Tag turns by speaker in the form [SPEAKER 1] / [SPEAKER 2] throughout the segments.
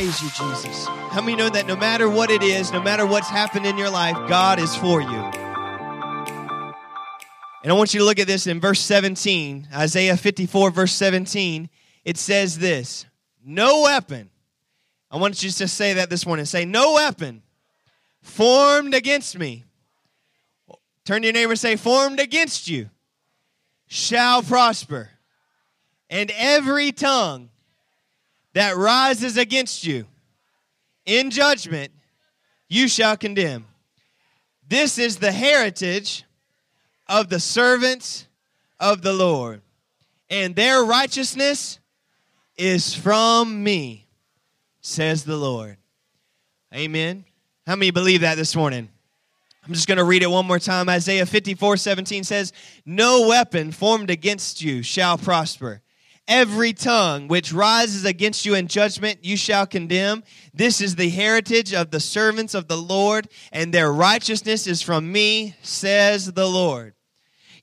[SPEAKER 1] praise you, Jesus. How many know that no matter what it is, no matter what's happened in your life, God is for you? And I want you to look at this in verse 17, Isaiah 54, verse 17. It says this No weapon, I want you to say that this morning. Say, No weapon formed against me. Turn to your neighbor and say, Formed against you shall prosper. And every tongue that rises against you in judgment, you shall condemn. This is the heritage of the servants of the Lord, and their righteousness is from me, says the Lord. Amen. How many believe that this morning? I'm just going to read it one more time. Isaiah 54 17 says, No weapon formed against you shall prosper Every tongue which rises against you in judgment, you shall condemn. This is the heritage of the servants of the Lord, and their righteousness is from me, says the Lord.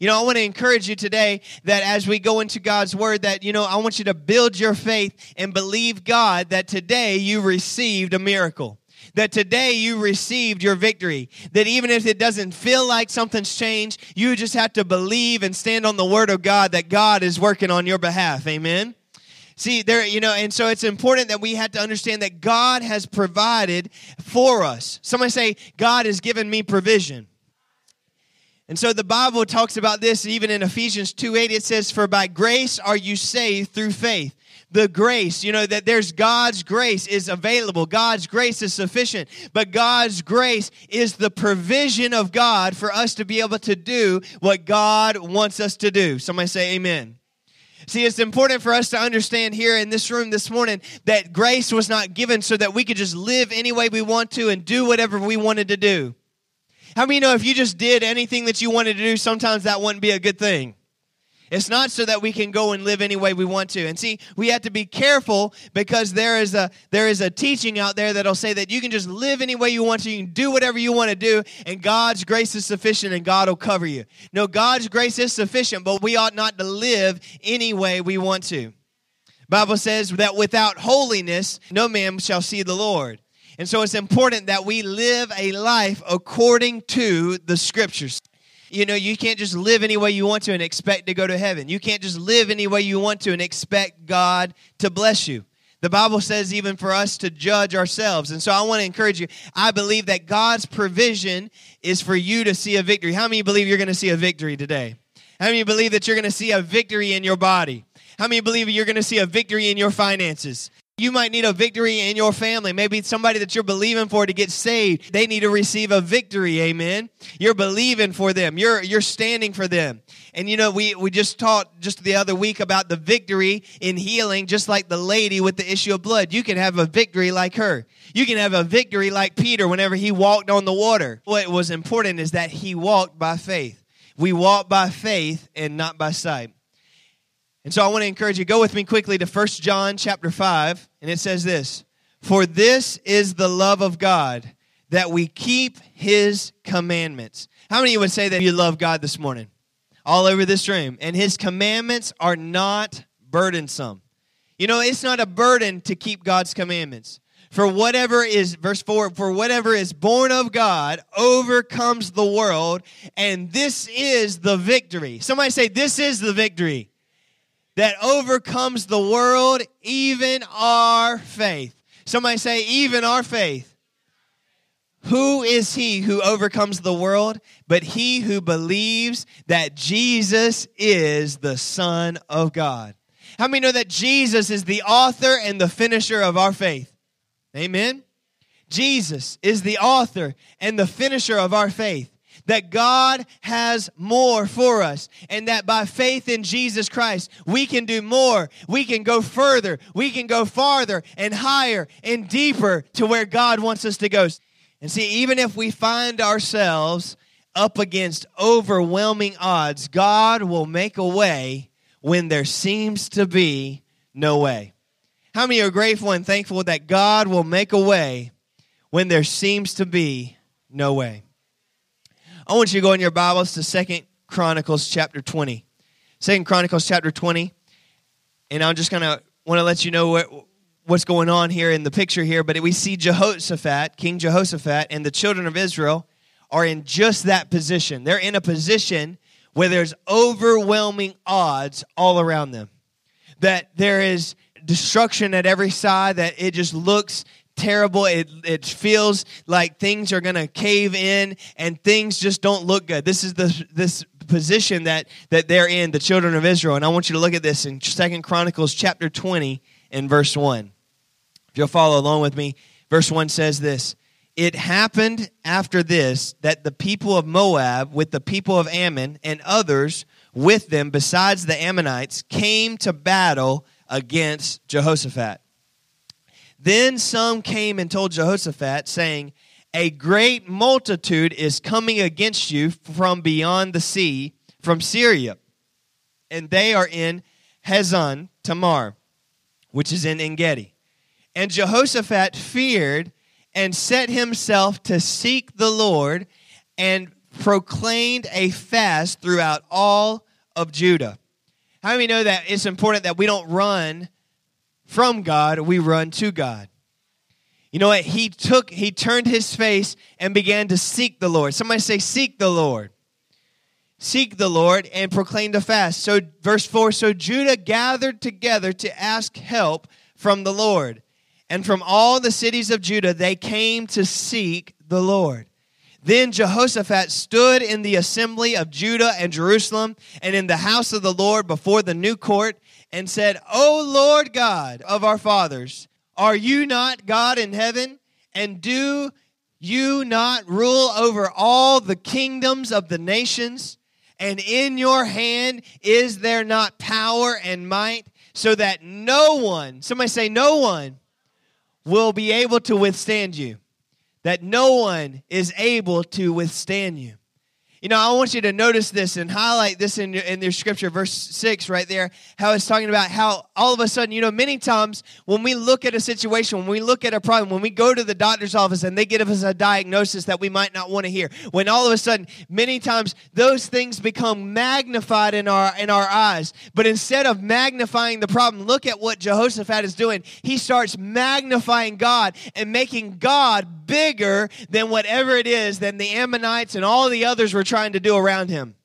[SPEAKER 1] You know, I want to encourage you today that as we go into God's word, that, you know, I want you to build your faith and believe God that today you received a miracle that today you received your victory. That even if it doesn't feel like something's changed, you just have to believe and stand on the word of God that God is working on your behalf. Amen. See, there, you know, and so it's important that we have to understand that God has provided for us. Somebody say, God has given me provision. And so the Bible talks about this even in Ephesians 2 8. It says, For by grace are you saved through faith the grace, you know, that there's God's grace is available. God's grace is sufficient. But God's grace is the provision of God for us to be able to do what God wants us to do. Somebody say amen. See, it's important for us to understand here in this room this morning that grace was not given so that we could just live any way we want to and do whatever we wanted to do. How many know if you just did anything that you wanted to do, sometimes that wouldn't be a good thing? It's not so that we can go and live any way we want to. And see, we have to be careful because there is a there is a teaching out there that'll say that you can just live any way you want to, you can do whatever you want to do, and God's grace is sufficient and God will cover you. No, God's grace is sufficient, but we ought not to live any way we want to. Bible says that without holiness no man shall see the Lord. And so it's important that we live a life according to the scriptures. You know, you can't just live any way you want to and expect to go to heaven. You can't just live any way you want to and expect God to bless you. The Bible says even for us to judge ourselves. And so I want to encourage you. I believe that God's provision is for you to see a victory. How many believe you're going to see a victory today? How many believe that you're going to see a victory in your body? How many believe you're going to see a victory in your finances? You might need a victory in your family. Maybe somebody that you're believing for to get saved, they need to receive a victory. Amen. You're believing for them. You're you're standing for them. And you know, we we just taught just the other week about the victory in healing, just like the lady with the issue of blood. You can have a victory like her. You can have a victory like Peter whenever he walked on the water. What was important is that he walked by faith. We walk by faith and not by sight. And so I want to encourage you, go with me quickly to 1 John chapter 5, and it says this For this is the love of God, that we keep his commandments. How many of you would say that you love God this morning? All over this room. And his commandments are not burdensome. You know, it's not a burden to keep God's commandments. For whatever is, verse 4, for whatever is born of God overcomes the world, and this is the victory. Somebody say, This is the victory that overcomes the world, even our faith. Somebody say, even our faith. Who is he who overcomes the world? But he who believes that Jesus is the Son of God. How many know that Jesus is the author and the finisher of our faith? Amen. Jesus is the author and the finisher of our faith that God has more for us and that by faith in Jesus Christ, we can do more. We can go further. We can go farther and higher and deeper to where God wants us to go. And see, even if we find ourselves up against overwhelming odds, God will make a way when there seems to be no way. How many are grateful and thankful that God will make a way when there seems to be no way? I want you to go in your Bibles to Second Chronicles chapter 20. Second Chronicles chapter 20. And I'm just going to want to let you know what, what's going on here in the picture here, but we see Jehoshaphat, King Jehoshaphat, and the children of Israel are in just that position. They're in a position where there's overwhelming odds all around them. That there is destruction at every side, that it just looks terrible. It, it feels like things are going to cave in and things just don't look good. This is the, this position that, that they're in, the children of Israel. And I want you to look at this in Second Chronicles chapter 20 and verse 1. If you'll follow along with me, verse 1 says this It happened after this that the people of Moab, with the people of Ammon and others with them, besides the Ammonites, came to battle against Jehoshaphat. Then some came and told Jehoshaphat, saying, A great multitude is coming against you from beyond the sea, from Syria, and they are in Hazazon Tamar, which is in Engedi. And Jehoshaphat feared and set himself to seek the Lord and proclaimed a fast throughout all of Judah. How do we know that it's important that we don't run from God, we run to God? You know what? He took, he turned his face and began to seek the Lord. Somebody say, Seek the Lord. Seek the Lord and proclaim a fast. So, verse 4 So Judah gathered together to ask help from the Lord. And from all the cities of Judah, they came to seek the Lord. Then Jehoshaphat stood in the assembly of Judah and Jerusalem and in the house of the Lord before the new court and said, O Lord God of our fathers, are you not God in heaven? And do you not rule over all the kingdoms of the nations? And in your hand is there not power and might, so that no one, somebody say, no one, will be able to withstand you? That no one is able to withstand you. You know, I want you to notice this and highlight this in your, in your scripture, verse 6 right there, how it's talking about how all of a sudden, you know, many times when we look at a situation, when we look at a problem, when we go to the doctor's office and they give us a diagnosis that we might not want to hear, when all of a sudden, many times those things become magnified in our, in our eyes. But instead of magnifying the problem, look at what Jehoshaphat is doing. He starts magnifying God and making God bigger than whatever it is, than the Ammonites and all the others were trying to do around him.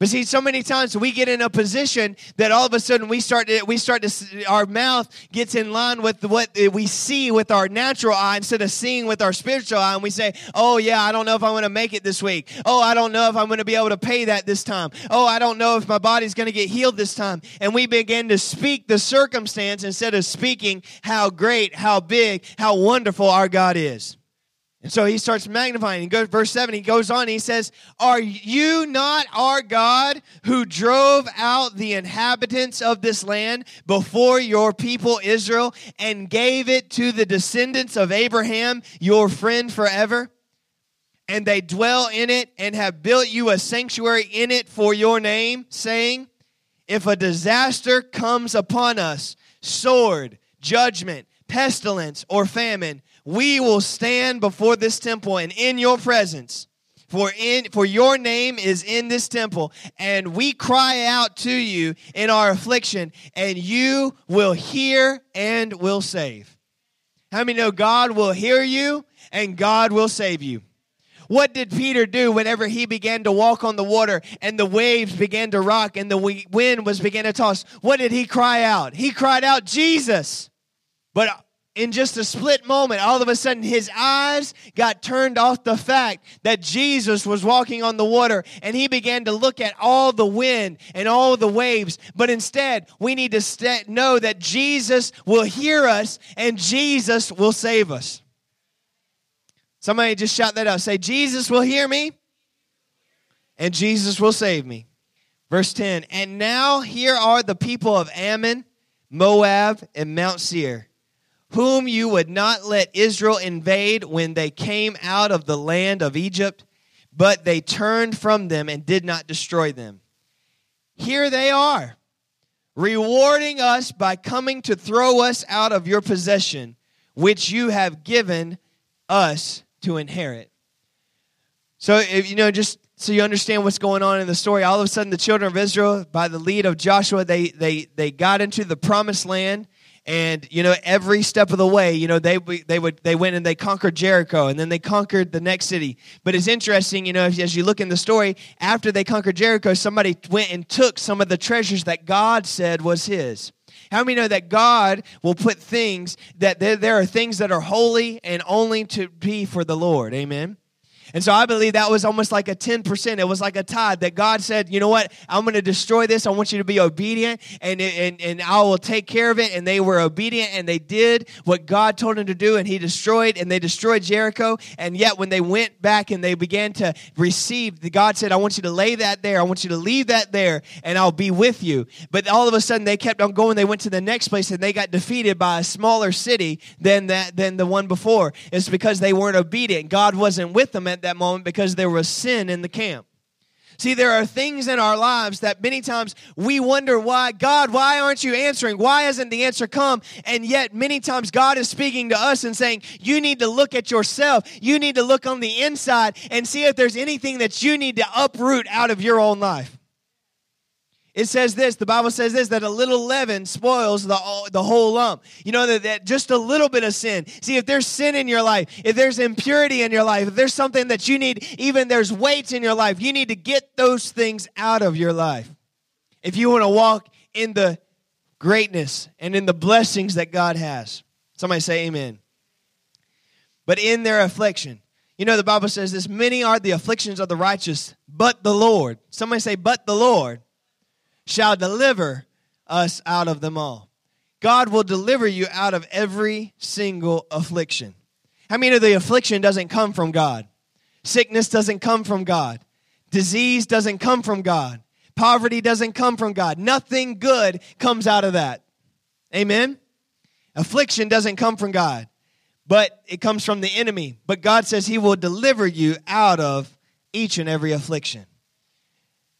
[SPEAKER 1] But see, so many times we get in a position that all of a sudden we start to, we start to, our mouth gets in line with what we see with our natural eye instead of seeing with our spiritual eye. And we say, oh yeah, I don't know if I'm going to make it this week. Oh, I don't know if I'm going to be able to pay that this time. Oh, I don't know if my body's going to get healed this time. And we begin to speak the circumstance instead of speaking how great, how big, how wonderful our God is. And so he starts magnifying. He goes, verse 7, he goes on, he says, Are you not our God who drove out the inhabitants of this land before your people Israel and gave it to the descendants of Abraham, your friend forever? And they dwell in it and have built you a sanctuary in it for your name, saying, If a disaster comes upon us, sword, judgment, pestilence, or famine, we will stand before this temple and in your presence. For in for your name is in this temple, and we cry out to you in our affliction, and you will hear and will save. How many know God will hear you and God will save you? What did Peter do whenever he began to walk on the water and the waves began to rock and the wind was began to toss? What did he cry out? He cried out, Jesus. But in just a split moment, all of a sudden his eyes got turned off the fact that Jesus was walking on the water and he began to look at all the wind and all the waves. But instead, we need to st- know that Jesus will hear us and Jesus will save us. Somebody just shout that out. Say, Jesus will hear me and Jesus will save me. Verse 10 And now here are the people of Ammon, Moab, and Mount Seir whom you would not let Israel invade when they came out of the land of Egypt, but they turned from them and did not destroy them. Here they are, rewarding us by coming to throw us out of your possession, which you have given us to inherit. So, if, you know, just so you understand what's going on in the story, all of a sudden the children of Israel, by the lead of Joshua, they, they, they got into the promised land and you know every step of the way you know they they would they went and they conquered jericho and then they conquered the next city but it's interesting you know as you look in the story after they conquered jericho somebody went and took some of the treasures that god said was his how many know that God will put things that there, there are things that are holy and only to be for the Lord? Amen. And so I believe that was almost like a 10%. It was like a tithe that God said, you know what? I'm going to destroy this. I want you to be obedient and, and, and I will take care of it. And they were obedient and they did what God told them to do. And he destroyed and they destroyed Jericho. And yet when they went back and they began to receive, God said, I want you to lay that there. I want you to leave that there and I'll be with you. But all of a sudden they kept on going. They went to the next place and they got defeated by a smaller city than that, than the one before. It's because they weren't obedient. God wasn't with them at at that moment because there was sin in the camp. See, there are things in our lives that many times we wonder why, God, why aren't you answering? Why hasn't the answer come? And yet, many times God is speaking to us and saying, You need to look at yourself. You need to look on the inside and see if there's anything that you need to uproot out of your own life. It says this, the Bible says this, that a little leaven spoils the, the whole lump. You know, that, that just a little bit of sin. See, if there's sin in your life, if there's impurity in your life, if there's something that you need, even there's weights in your life, you need to get those things out of your life. If you want to walk in the greatness and in the blessings that God has. Somebody say amen. But in their affliction, you know, the Bible says this many are the afflictions of the righteous, but the Lord. Somebody say, but the Lord shall deliver us out of them all. God will deliver you out of every single affliction. How many of the affliction doesn't come from God? Sickness doesn't come from God. Disease doesn't come from God. Poverty doesn't come from God. Nothing good comes out of that. Amen? Affliction doesn't come from God, but it comes from the enemy. But God says He will deliver you out of each and every affliction.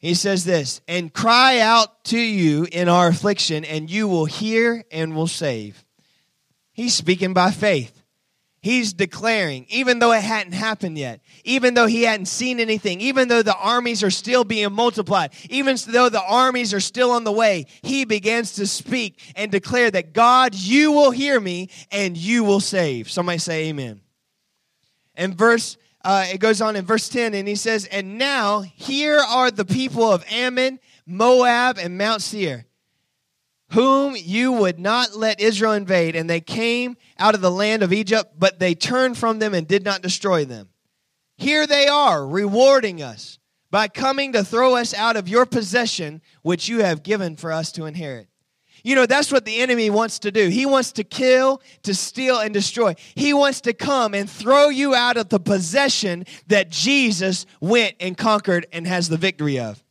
[SPEAKER 1] He says this, and cry out to you in our affliction, and you will hear and will save. He's speaking by faith. He's declaring, even though it hadn't happened yet, even though he hadn't seen anything, even though the armies are still being multiplied, even though the armies are still on the way, he begins to speak and declare that God, you will hear me and you will save. Somebody say amen. And verse uh, it goes on in verse 10 and he says, And now here are the people of Ammon, Moab, and Mount Seir, whom you would not let Israel invade. And they came out of the land of Egypt, but they turned from them and did not destroy them. Here they are, rewarding us by coming to throw us out of your possession, which you have given for us to inherit. You know, that's what the enemy wants to do. He wants to kill, to steal, and destroy. He wants to come and throw you out of the possession that Jesus went and conquered and has the victory of.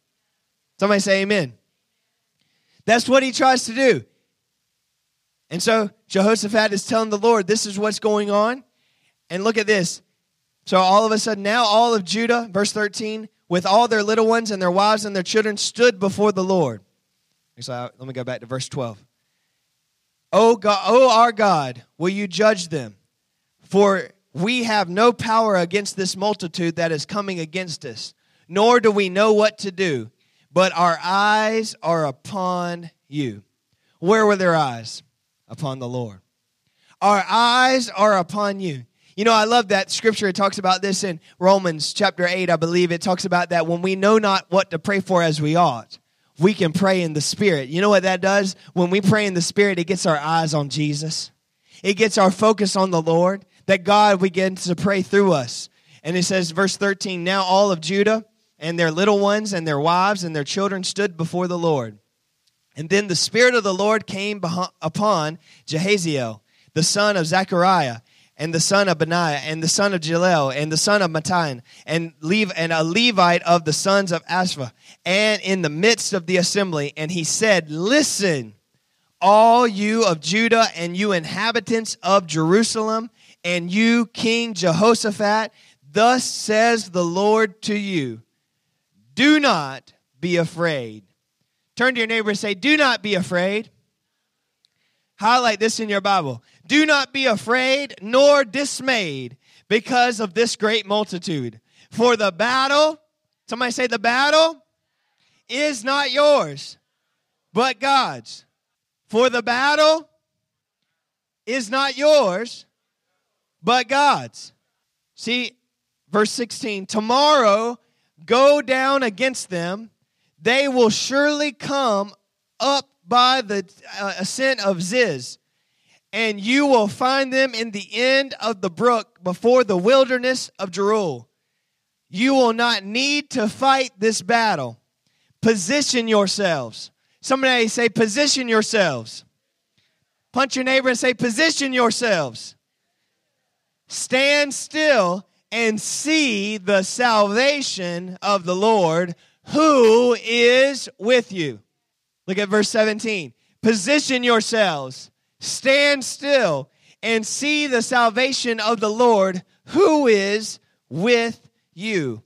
[SPEAKER 1] Somebody say amen. That's what he tries to do. And so Jehoshaphat is telling the Lord, this is what's going on. And look at this. So all of a sudden, now all of Judah, verse 13, with all their little ones and their wives and their children, stood before the Lord. So let me go back to verse 12. Oh God, oh our God, will you judge them? For we have no power against this multitude that is coming against us, nor do we know what to do, but our eyes are upon you. Where were their eyes? Upon the Lord. Our eyes are upon you. You know, I love that scripture. It talks about this in Romans chapter 8, I believe. It talks about that when we know not what to pray for as we ought we can pray in the Spirit. You know what that does? When we pray in the Spirit, it gets our eyes on Jesus, it gets our focus on the Lord, that God begins to pray through us. And it says, verse 13, now all of Judah and their little ones and their wives and their children stood before the Lord. And then the Spirit of the Lord came upon Jehaziel, the son of Zechariah, and the son of Benaiah, and the son of Jaleel, and the son of Matan, and, Lev- and a Levite of the sons of Asaph, and in the midst of the assembly. And he said, Listen, all you of Judah, and you inhabitants of Jerusalem, and you, King Jehoshaphat, thus says the Lord to you Do not be afraid. Turn to your neighbor and say, Do not be afraid. Highlight this in your Bible. Do not be afraid nor dismayed because of this great multitude. For the battle, somebody say, the battle is not yours, but God's. For the battle is not yours, but God's. See, verse 16 Tomorrow go down against them, they will surely come up by the uh, ascent of Ziz, and you will find them in the end of the brook before the wilderness of Jeruel. You will not need to fight this battle. Position yourselves. Somebody say, position yourselves. Punch your neighbor and say, position yourselves. Stand still and see the salvation of the Lord who is with you. Look at verse 17. Position yourselves, stand still, and see the salvation of the Lord who is with you.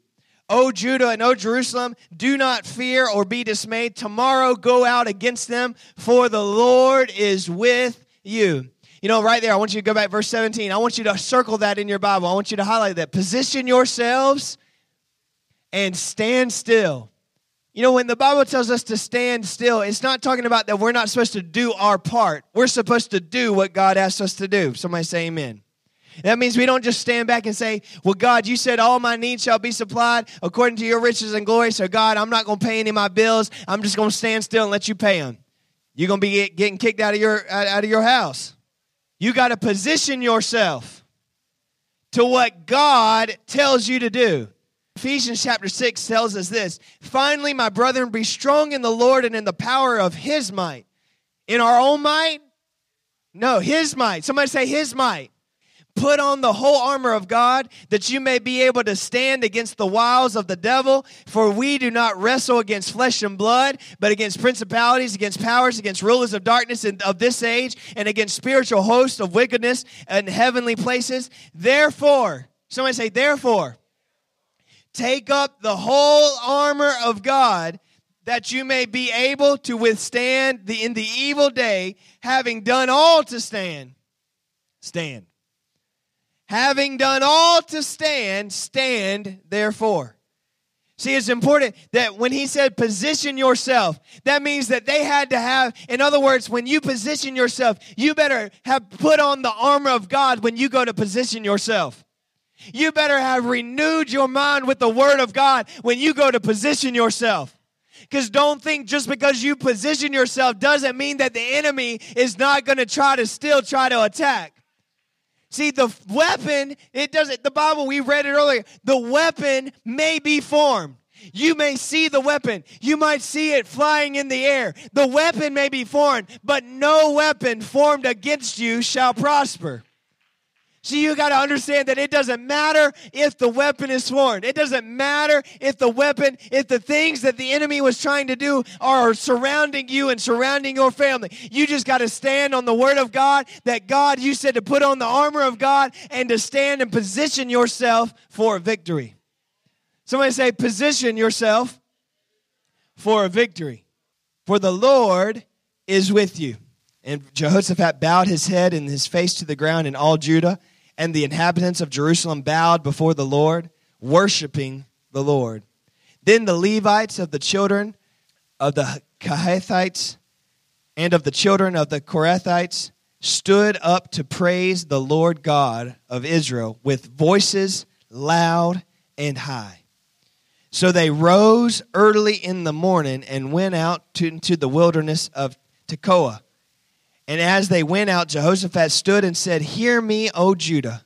[SPEAKER 1] O Judah and O Jerusalem, do not fear or be dismayed. Tomorrow go out against them, for the Lord is with you. You know, right there, I want you to go back verse 17. I want you to circle that in your Bible. I want you to highlight that. Position yourselves and stand still. You know, when the Bible tells us to stand still, it's not talking about that we're not supposed to do our part. We're supposed to do what God asks us to do. Somebody say amen. That means we don't just stand back and say, Well, God, you said all my needs shall be supplied according to your riches and glory. So, God, I'm not going to pay any of my bills. I'm just going to stand still and let you pay them. You're going to be getting kicked out of your, out of your house. You got to position yourself to what God tells you to do. Ephesians chapter 6 tells us this Finally, my brethren, be strong in the Lord and in the power of his might. In our own might? No, his might. Somebody say his might. Put on the whole armor of God that you may be able to stand against the wiles of the devil. For we do not wrestle against flesh and blood, but against principalities, against powers, against rulers of darkness of this age, and against spiritual hosts of wickedness in heavenly places. Therefore, somebody say, therefore, take up the whole armor of God that you may be able to withstand the in the evil day, having done all to stand. Stand. Having done all to stand, stand therefore. See, it's important that when he said position yourself, that means that they had to have, in other words, when you position yourself, you better have put on the armor of God when you go to position yourself. You better have renewed your mind with the word of God when you go to position yourself. Because don't think just because you position yourself doesn't mean that the enemy is not going to try to still try to attack. See, the weapon, it doesn't, the Bible, we read it earlier, the weapon may be formed. You may see the weapon. You might see it flying in the air. The weapon may be formed, but no weapon formed against you shall prosper. See, you got to understand that it doesn't matter if the weapon is sworn. It doesn't matter if the weapon, if the things that the enemy was trying to do are surrounding you and surrounding your family. You just got to stand on the word of God that God, you said to put on the armor of God and to stand and position yourself for victory. Somebody say, position yourself for a victory. For the Lord is with you. And Jehoshaphat bowed his head and his face to the ground, and all Judah and the inhabitants of Jerusalem bowed before the Lord, worshiping the Lord. Then the Levites of the children of the Kehathites and of the children of the Korahites stood up to praise the Lord God of Israel with voices loud and high. So they rose early in the morning and went out to, into the wilderness of Tekoa. And as they went out, Jehoshaphat stood and said, Hear me, O Judah,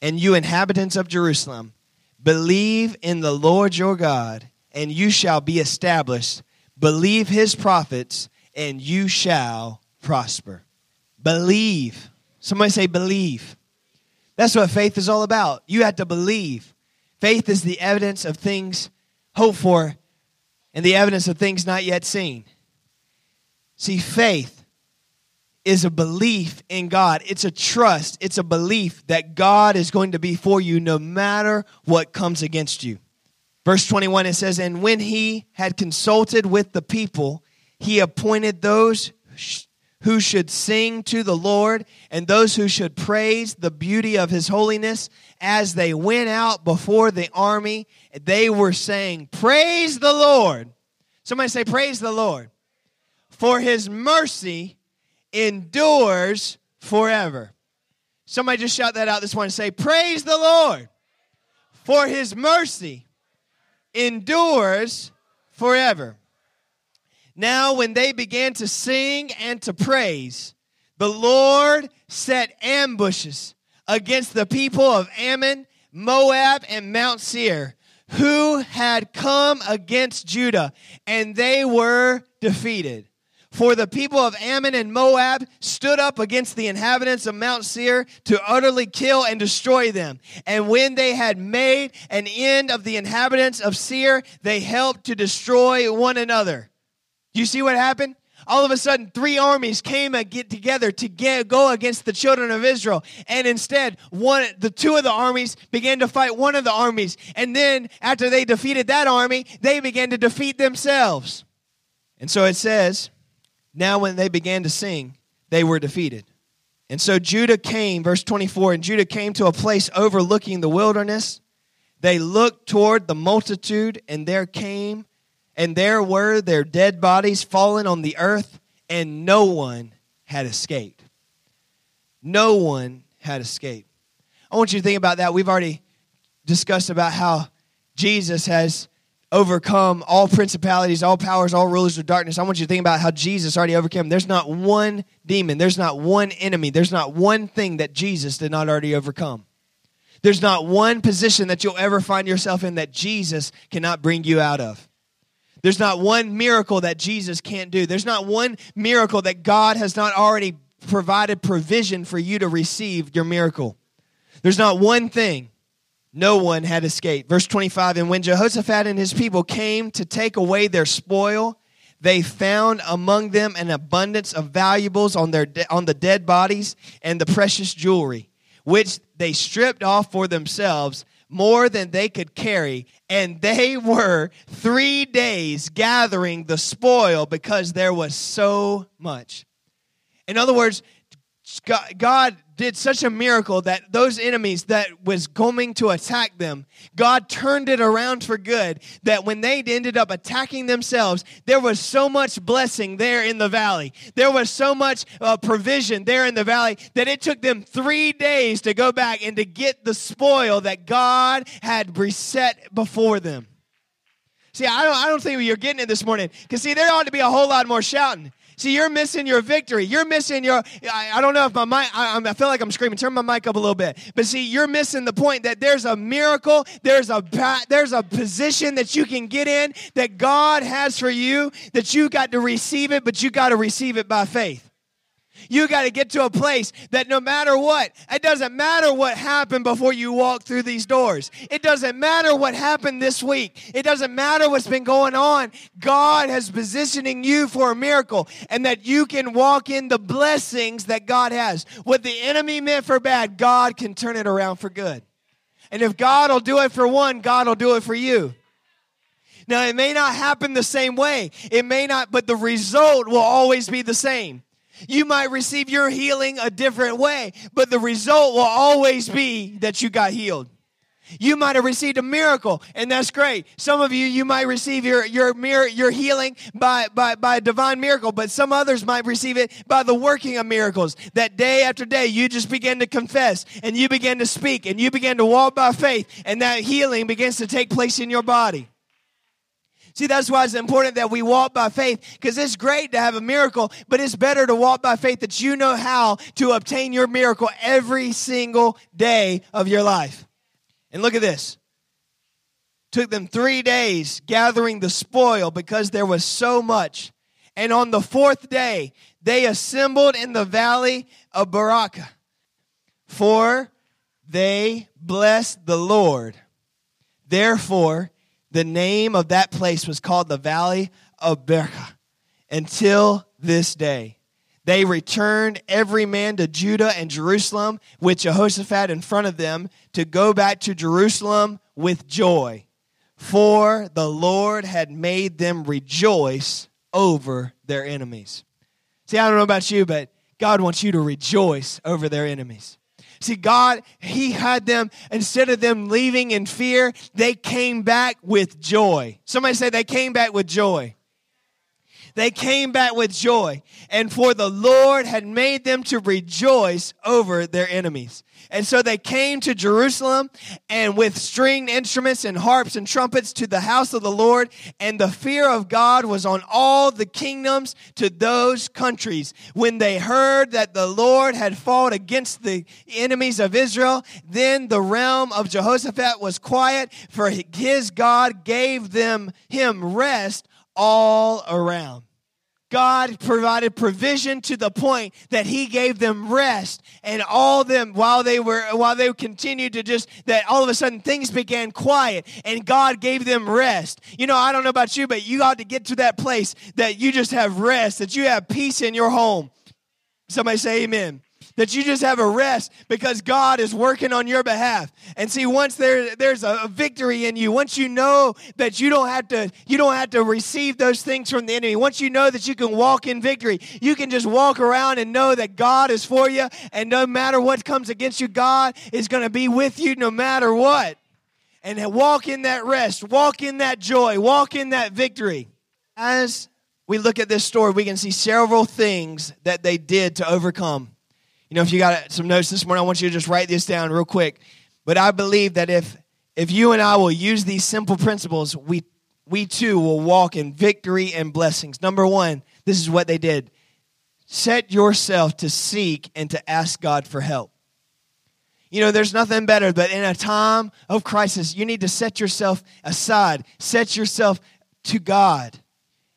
[SPEAKER 1] and you inhabitants of Jerusalem. Believe in the Lord your God, and you shall be established. Believe his prophets, and you shall prosper. Believe. Somebody say, believe. That's what faith is all about. You have to believe. Faith is the evidence of things hoped for and the evidence of things not yet seen. See, faith is a belief in God. It's a trust. It's a belief that God is going to be for you no matter what comes against you. Verse 21 it says, And when he had consulted with the people, he appointed those who should sing to the Lord and those who should praise the beauty of his holiness as they went out before the army. They were saying, Praise the Lord. Somebody say, Praise the Lord. For his mercy endures forever. Somebody just shout that out this morning. Say, Praise the Lord, for his mercy endures forever. Now, when they began to sing and to praise, the Lord set ambushes against the people of Ammon, Moab, and Mount Seir, who had come against Judah, and they were defeated. For the people of Ammon and Moab stood up against the inhabitants of Mount Seir to utterly kill and destroy them. And when they had made an end of the inhabitants of Seir, they helped to destroy one another. You see what happened? All of a sudden, three armies came get together to get, go against the children of Israel. And instead, one, the two of the armies began to fight one of the armies. And then, after they defeated that army, they began to defeat themselves. And so it says, now, when they began to sing, they were defeated. And so Judah came, verse 24, and Judah came to a place overlooking the wilderness. They looked toward the multitude, and there came, and there were their dead bodies fallen on the earth, and no one had escaped. No one had escaped. I want you to think about that. We've already discussed about how Jesus has overcome all principalities, all powers, all rulers of darkness. I want you to think about how Jesus already overcame. There's not one demon, there's not one enemy, there's not one thing that Jesus did not already overcome. There's not one position that you'll ever find yourself in that Jesus cannot bring you out of. There's not one miracle that Jesus can't do. There's not one miracle that God has not already provided provision for you to receive your miracle. There's not one thing no one had escaped. Verse 25 And when Jehoshaphat and his people came to take away their spoil, they found among them an abundance of valuables on, their de- on the dead bodies and the precious jewelry, which they stripped off for themselves more than they could carry. And they were three days gathering the spoil because there was so much. In other words, God did such a miracle that those enemies that was going to attack them, God turned it around for good. That when they ended up attacking themselves, there was so much blessing there in the valley. There was so much uh, provision there in the valley that it took them three days to go back and to get the spoil that God had reset before them. See, I don't, I don't think you're getting it this morning. Because, see, there ought to be a whole lot more shouting. See, you're missing your victory. You're missing your, I, I don't know if my mic, I, I, feel like I'm screaming. Turn my mic up a little bit. But see, you're missing the point that there's a miracle, there's a, there's a position that you can get in that God has for you, that you got to receive it, but you got to receive it by faith. You got to get to a place that no matter what, it doesn't matter what happened before you walk through these doors. It doesn't matter what happened this week. It doesn't matter what's been going on. God has positioning you for a miracle and that you can walk in the blessings that God has. What the enemy meant for bad, God can turn it around for good. And if God will do it for one, God will do it for you. Now, it may not happen the same way. It may not, but the result will always be the same. You might receive your healing a different way, but the result will always be that you got healed. You might have received a miracle, and that's great. Some of you, you might receive your your mir- your healing by, by by a divine miracle, but some others might receive it by the working of miracles. That day after day, you just begin to confess, and you begin to speak, and you begin to walk by faith, and that healing begins to take place in your body. See, that's why it's important that we walk by faith because it's great to have a miracle, but it's better to walk by faith that you know how to obtain your miracle every single day of your life. And look at this. Took them three days gathering the spoil because there was so much. And on the fourth day, they assembled in the valley of Berachah. For they blessed the Lord. Therefore, the name of that place was called the Valley of Berachah until this day. They returned every man to Judah and Jerusalem with Jehoshaphat in front of them to go back to Jerusalem with joy. For the Lord had made them rejoice over their enemies. See, I don't know about you, but God wants you to rejoice over their enemies. See, God, He had them, instead of them leaving in fear, they came back with joy. Somebody say they came back with joy. They came back with joy. And for the Lord had made them to rejoice over their enemies. And so they came to Jerusalem and with stringed instruments and harps and trumpets to the house of the Lord. And the fear of God was on all the kingdoms to those countries. When they heard that the Lord had fought against the enemies of Israel, then the realm of Jehoshaphat was quiet, for his God gave them him rest all around. God provided provision to the point that he gave them rest and all them while they were while they continued to just that all of a sudden things began quiet and God gave them rest. You know, I don't know about you, but you got to get to that place that you just have rest, that you have peace in your home. Somebody say amen that you just have a rest because God is working on your behalf. And see, once there, there's a, a victory in you, once you know that you don't have to, you don't have to receive those things from the enemy. Once you know that you can walk in victory, you can just walk around and know that God is for you. And no matter what comes against you, God is going to be with you no matter what. And walk in that rest, walk in that joy, walk in that victory. As we look at this story, we can see several things that they did to overcome. You know, if you got some notes this morning, I want you to just write this down real quick. But I believe that if if you and I will use these simple principles, we we too will walk in victory and blessings. Number 1, this is what they did. Set yourself to seek and to ask God for help. You know, there's nothing better, but in a time of crisis, you need to set yourself aside, set yourself to God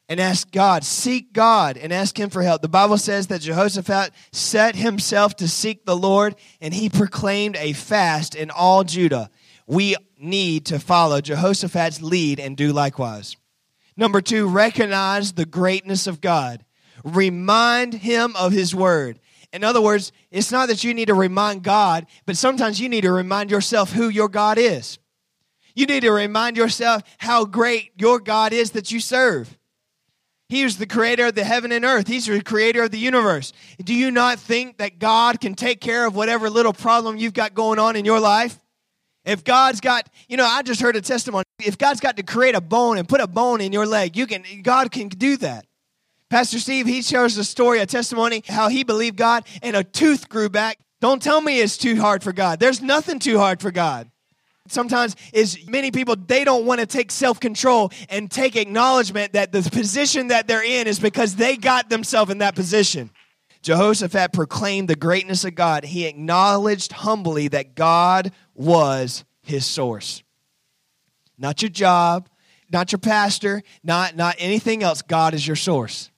[SPEAKER 1] and ask God, seek God and ask Him for help. The Bible says that Jehoshaphat set himself to seek the Lord and he proclaimed a fast in all Judah. We need to follow Jehoshaphat's lead and do likewise. Number two, recognize the greatness of God. Remind Him of His word. In other words, it's not that you need to remind God, but sometimes you need to remind yourself who your God is. You need to remind yourself how great your God is that you serve. He is the creator of the heaven and earth. He's the creator of the universe. Do you not think that God can take care of whatever little problem you've got going on in your life? If God's got, you know, I just heard a testimony. If God's got to create a bone and put a bone in your leg, you can God can do that. Pastor Steve, he shares a story, a testimony, how he believed God and a tooth grew back. Don't tell me it's too hard for God. There's nothing too hard for God sometimes is many people they don't want to take self-control and take acknowledgement that the position that they're in is because they got themselves in that position. Jehoshaphat proclaimed the greatness of god. He acknowledged humbly that god was his source. Not your job not your pastor not not anything else. God is your source.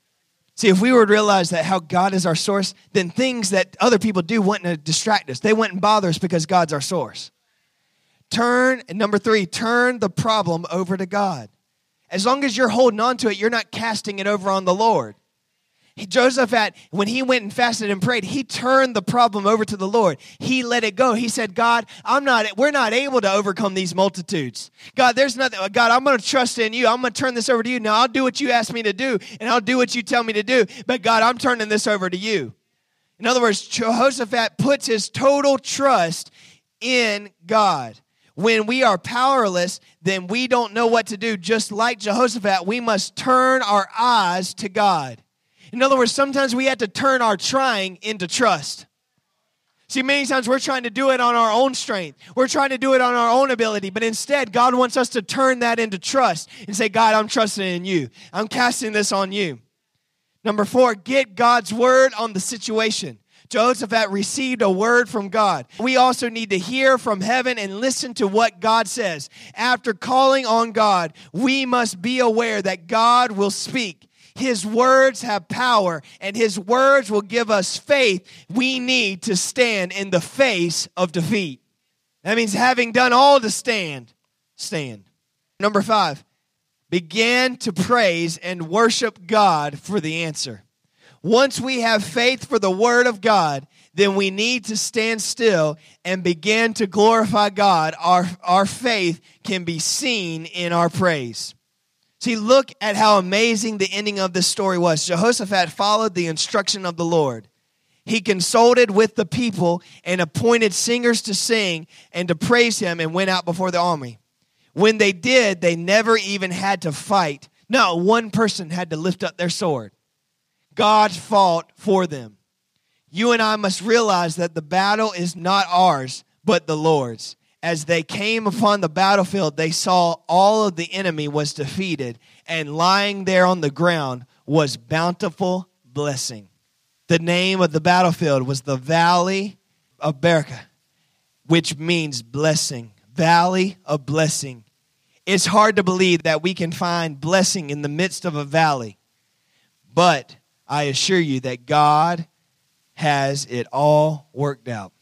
[SPEAKER 1] See, if we were to realize that how God is our source, then things that other people do wouldn't distract us. They wouldn't bother us because God's our source. Turn, and number three, turn the problem over to God. As long as you're holding on to it, you're not casting it over on the Lord. Josephat, when he went and fasted and prayed, he turned the problem over to the Lord. He let it go. He said, God, I'm not, we're not able to overcome these multitudes. God, there's nothing, God, I'm going to trust in you. I'm going to turn this over to you. Now I'll do what you ask me to do and I'll do what you tell me to do. But God, I'm turning this over to you. In other words, Jehoshaphat puts his total trust in God. When we are powerless, then we don't know what to do. Just like Jehoshaphat, we must turn our eyes to God. In other words, sometimes we have to turn our trying into trust. See, many times we're trying to do it on our own strength. We're trying to do it on our own ability. But instead, God wants us to turn that into trust and say, God, I'm trusting in you. I'm casting this on you. Number four, get God's word on the situation. Jehoshaphat received a word from God. We also need to hear from heaven and listen to what God says. After calling on God, we must be aware that God will speak. His words have power, and His words will give us faith we need to stand in the face of defeat. That means having done all to stand, stand. Number five, begin to praise and worship God for the answer. Once we have faith for the Word of God, then we need to stand still and begin to glorify God. Our, our faith can be seen in our praise. See, look at how amazing the ending of this story was. Jehoshaphat followed the instruction of the Lord. He consulted with the people and appointed singers to sing and to praise him and went out before the army. When they did, they never even had to fight Not one person had to lift up their sword. God fought for them. You and I must realize that the battle is not ours, but the Lord's. As they came upon the battlefield, they saw all of the enemy was defeated, and lying there on the ground was bountiful blessing. The name of the battlefield was the Valley of Berachah, which means blessing. Valley of blessing. It's hard to believe that we can find blessing in the midst of a valley, but I assure you that God has it all worked out.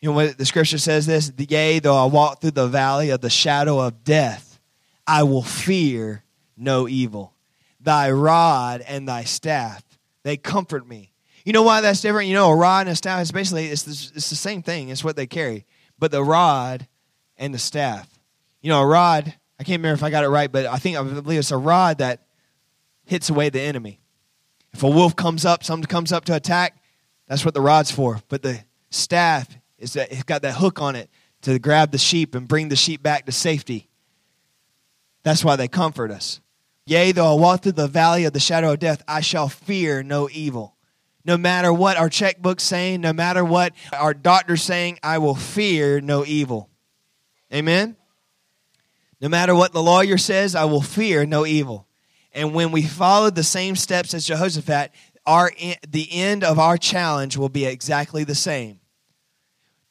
[SPEAKER 1] You know what the scripture says this? Yea, though I walk through the valley of the shadow of death, I will fear no evil. Thy rod and thy staff, they comfort me. You know why that's different? You know, a rod and a staff is basically it's the, it's the same thing. It's what they carry. But the rod and the staff. You know, a rod, I can't remember if I got it right, but I think I believe it's a rod that hits away the enemy. If a wolf comes up, something comes up to attack, that's what the rod's for. But the staff is that it's got that hook on it to grab the sheep and bring the sheep back to safety. That's why they comfort us. Yea, though I walk through the valley of the shadow of death, I shall fear no evil. No matter what our checkbook's saying, no matter what our doctor's saying, I will fear no evil. Amen? No matter what the lawyer says, I will fear no evil. And when we follow the same steps as Jehoshaphat, our, the end of our challenge will be exactly the same.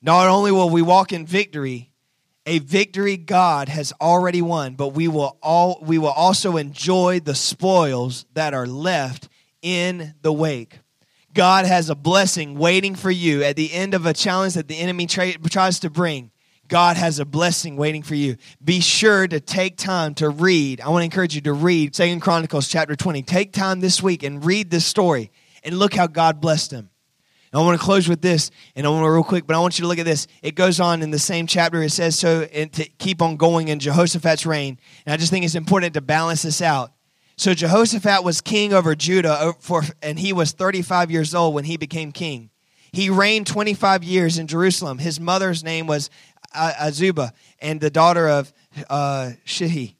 [SPEAKER 1] Not only will we walk in victory, a victory God has already won, but we will all we will also enjoy the spoils that are left in the wake. God has a blessing waiting for you at the end of a challenge that the enemy tra- tries to bring. God has a blessing waiting for you. Be sure to take time to read. I want to encourage you to read Second Chronicles chapter 20. Take time this week and read this story and look how God blessed him. I want to close with this, and I want to real quick, but I want you to look at this. It goes on in the same chapter. It says so and to keep on going in Jehoshaphat's reign. And I just think it's important to balance this out. So Jehoshaphat was king over Judah, for, and he was 35 years old when he became king. He reigned 25 years in Jerusalem. His mother's name was Azubah, and the daughter of uh, Shilhi.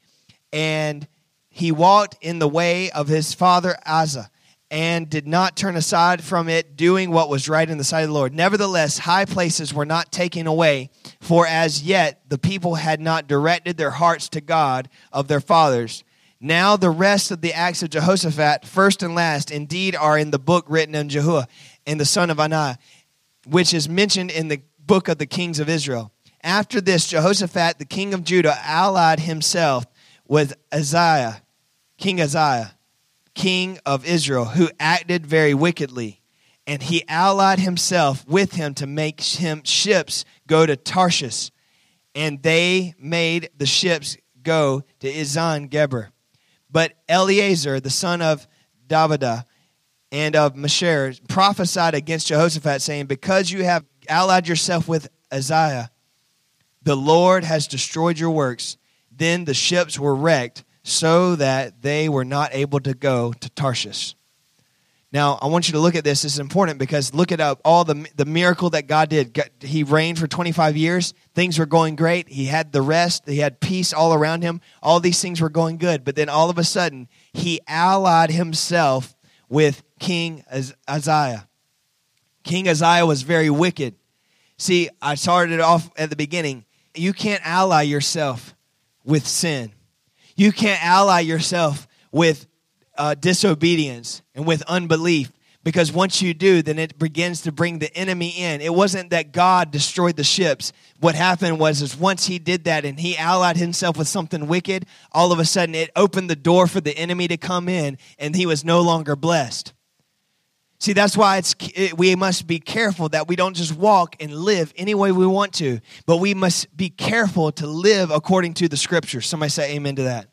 [SPEAKER 1] And he walked in the way of his father Asa and did not turn aside from it, doing what was right in the sight of the Lord. Nevertheless, high places were not taken away, for as yet the people had not directed their hearts to God of their fathers. Now the rest of the acts of Jehoshaphat, first and last, indeed are in the book written in Jehuah and the son of Anah, which is mentioned in the book of the kings of Israel. After this, Jehoshaphat, the king of Judah, allied himself with Uzziah, King Uzziah king of Israel, who acted very wickedly. And he allied himself with him to make him ships go to Tarshish. And they made the ships go to Ezion Geber. But Eleazar, the son of Davidah and of Mesher, prophesied against Jehoshaphat, saying, Because you have allied yourself with Uzziah, the Lord has destroyed your works. Then the ships were wrecked so that they were not able to go to Tarshish. Now, I want you to look at this. This is important because look at all the, the miracle that God did. He reigned for 25 years. Things were going great. He had the rest. He had peace all around him. All these things were going good. But then all of a sudden, he allied himself with King Uzziah. King Uzziah was very wicked. See, I started off at the beginning. You can't ally yourself with sin. You can't ally yourself with uh, disobedience and with unbelief because once you do, then it begins to bring the enemy in. It wasn't that God destroyed the ships. What happened was, is once he did that and he allied himself with something wicked, all of a sudden it opened the door for the enemy to come in, and he was no longer blessed. See, that's why it's it, we must be careful that we don't just walk and live any way we want to, but we must be careful to live according to the scriptures. Somebody say amen to that.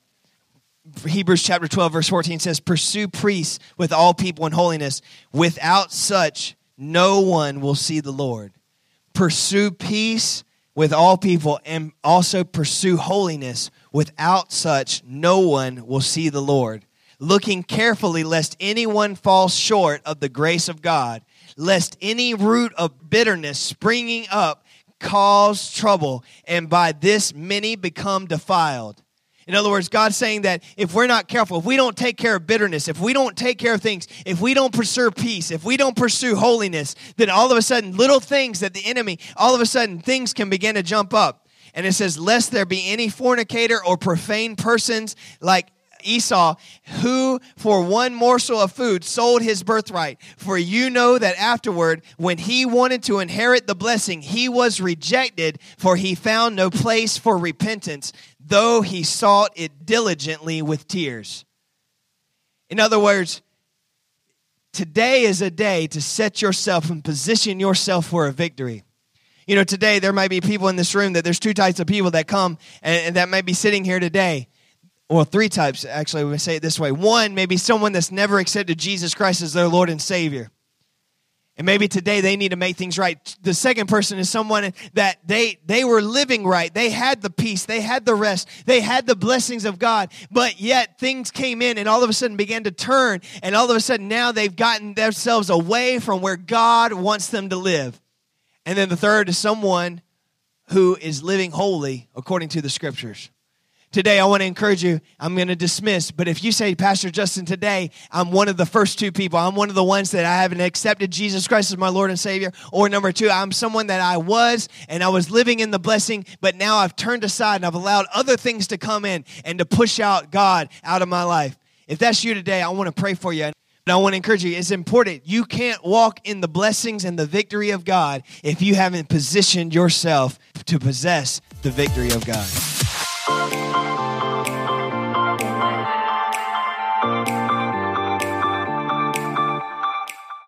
[SPEAKER 1] Hebrews chapter 12, verse 14 says, Pursue priests with all people in holiness. Without such, no one will see the Lord. Pursue peace with all people and also pursue holiness. Without such, no one will see the Lord. Looking carefully, lest anyone fall short of the grace of God, lest any root of bitterness springing up cause trouble, and by this many become defiled In other words, God's saying that if we're not careful, if we don't take care of bitterness, if we don't take care of things, if we don't pursue peace, if we don't pursue holiness, then all of a sudden, little things that the enemy, all of a sudden, things can begin to jump up. And it says, Lest there be any fornicator or profane persons like Esau, who for one morsel of food sold his birthright. For you know that afterward, when he wanted to inherit the blessing, he was rejected, for he found no place for repentance, though he sought it diligently with tears. In other words, today is a day to set yourself and position yourself for a victory. You know, today there might be people in this room that there's two types of people that come and, and that might be sitting here today well, three types, actually, we say it this way. One, maybe someone that's never accepted Jesus Christ as their Lord and Savior. And maybe today they need to make things right. The second person is someone that they they were living right. They had the peace, they had the rest, they had the blessings of God, but yet things came in and all of a sudden began to turn and all of a sudden now they've gotten themselves away from where God wants them to live. And then the third is someone who is living holy according to the scriptures. Today, I want to encourage you. I'm going to dismiss, but if you say, Pastor Justin, today I'm one of the first two people, I'm one of the ones that I haven't accepted Jesus Christ as my Lord and Savior, or number two, I'm someone that I was and I was living in the blessing, but now I've turned aside and I've allowed other things to come in and to push out God out of my life. If that's you today, I want to pray for you. And I want to encourage you, it's important. You can't walk in the blessings and the victory of God if you haven't positioned yourself to possess the victory of God. Bye.